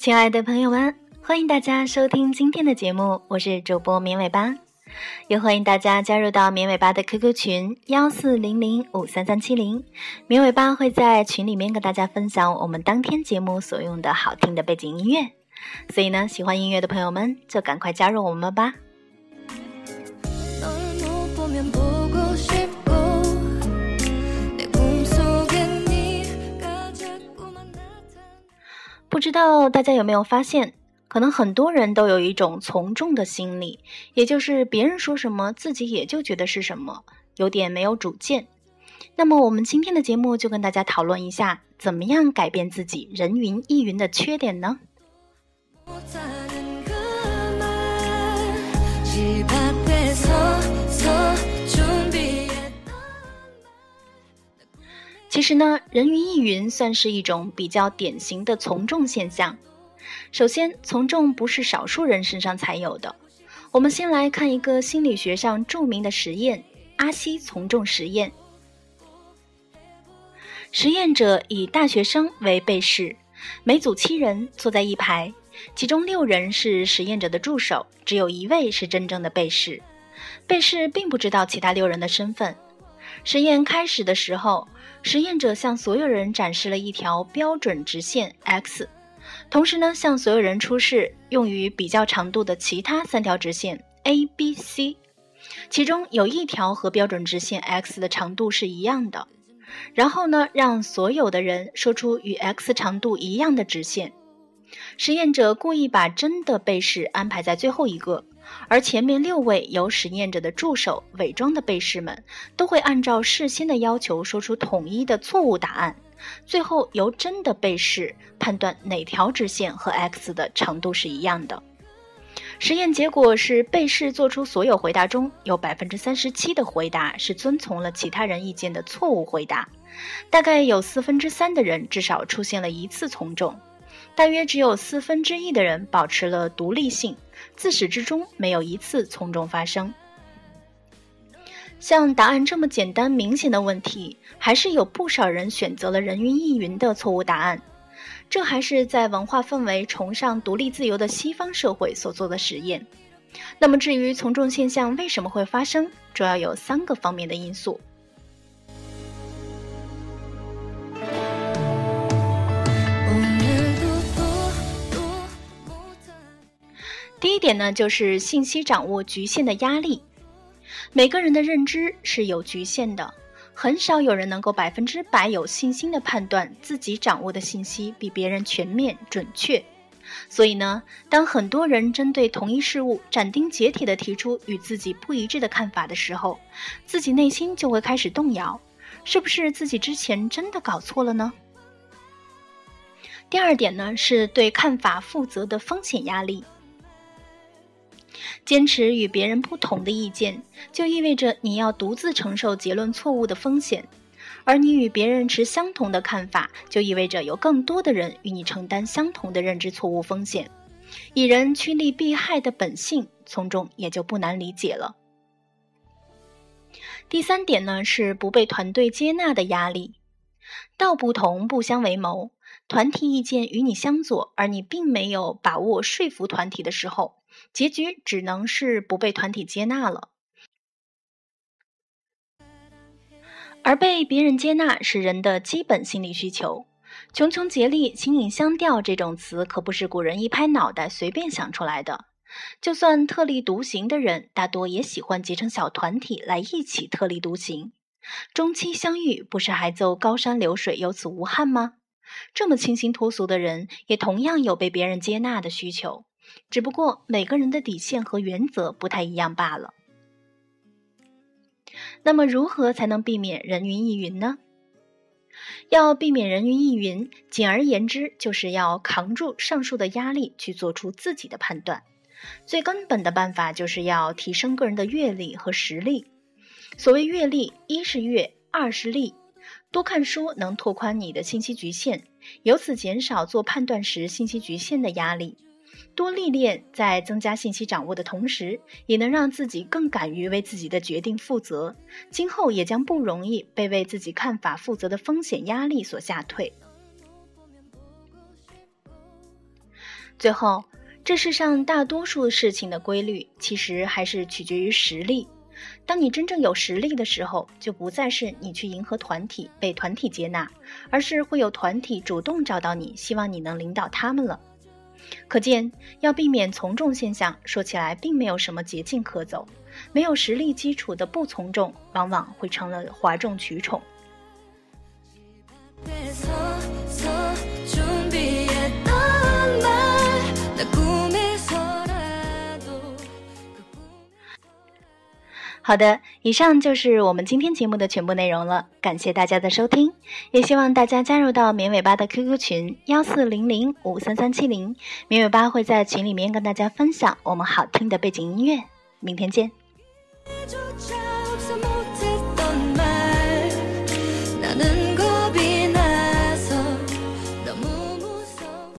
亲爱的朋友们，欢迎大家收听今天的节目，我是主播绵尾巴，也欢迎大家加入到绵尾巴的 QQ 群幺四零零五三三七零，绵尾巴会在群里面跟大家分享我们当天节目所用的好听的背景音乐，所以呢，喜欢音乐的朋友们就赶快加入我们吧。不知道大家有没有发现，可能很多人都有一种从众的心理，也就是别人说什么，自己也就觉得是什么，有点没有主见。那么，我们今天的节目就跟大家讨论一下，怎么样改变自己人云亦云的缺点呢？其实呢，人云亦云算是一种比较典型的从众现象。首先，从众不是少数人身上才有的。我们先来看一个心理学上著名的实验——阿西从众实验。实验者以大学生为被试，每组七人坐在一排，其中六人是实验者的助手，只有一位是真正的被试。被试并不知道其他六人的身份。实验开始的时候。实验者向所有人展示了一条标准直线 x，同时呢，向所有人出示用于比较长度的其他三条直线 a、b、c，其中有一条和标准直线 x 的长度是一样的。然后呢，让所有的人说出与 x 长度一样的直线。实验者故意把真的被试安排在最后一个。而前面六位由实验者的助手伪装的被试们，都会按照事先的要求说出统一的错误答案，最后由真的被试判断哪条直线和 x 的长度是一样的。实验结果是，被试做出所有回答中有百分之三十七的回答是遵从了其他人意见的错误回答，大概有四分之三的人至少出现了一次从众。大约只有四分之一的人保持了独立性，自始至终没有一次从中发生。像答案这么简单明显的问题，还是有不少人选择了人云亦云的错误答案。这还是在文化氛围崇尚独立自由的西方社会所做的实验。那么，至于从众现象为什么会发生，主要有三个方面的因素。第一点呢，就是信息掌握局限的压力。每个人的认知是有局限的，很少有人能够百分之百有信心的判断自己掌握的信息比别人全面准确。所以呢，当很多人针对同一事物斩钉截铁地提出与自己不一致的看法的时候，自己内心就会开始动摇：是不是自己之前真的搞错了呢？第二点呢，是对看法负责的风险压力。坚持与别人不同的意见，就意味着你要独自承受结论错误的风险；而你与别人持相同的看法，就意味着有更多的人与你承担相同的认知错误风险。以人趋利避害的本性，从中也就不难理解了。第三点呢，是不被团队接纳的压力。道不同不相为谋，团体意见与你相左，而你并没有把握说服团体的时候。结局只能是不被团体接纳了，而被别人接纳是人的基本心理需求。穷穷竭力，形影相吊这种词可不是古人一拍脑袋随便想出来的。就算特立独行的人，大多也喜欢结成小团体来一起特立独行。终期相遇，不是还奏高山流水有此无憾吗？这么清新脱俗的人，也同样有被别人接纳的需求。只不过每个人的底线和原则不太一样罢了。那么，如何才能避免人云亦云呢？要避免人云亦云，简而言之，就是要扛住上述的压力，去做出自己的判断。最根本的办法，就是要提升个人的阅历和实力。所谓阅历，一是阅，二是力。多看书能拓宽你的信息局限，由此减少做判断时信息局限的压力。多历练，在增加信息掌握的同时，也能让自己更敢于为自己的决定负责。今后也将不容易被为自己看法负责的风险压力所吓退。最后，这世上大多数事情的规律，其实还是取决于实力。当你真正有实力的时候，就不再是你去迎合团体、被团体接纳，而是会有团体主动找到你，希望你能领导他们了。可见，要避免从众现象，说起来并没有什么捷径可走。没有实力基础的不从众，往往会成了哗众取宠。好的，以上就是我们今天节目的全部内容了。感谢大家的收听，也希望大家加入到绵尾巴的 QQ 群幺四零零五三三七零，绵尾巴会在群里面跟大家分享我们好听的背景音乐。明天见。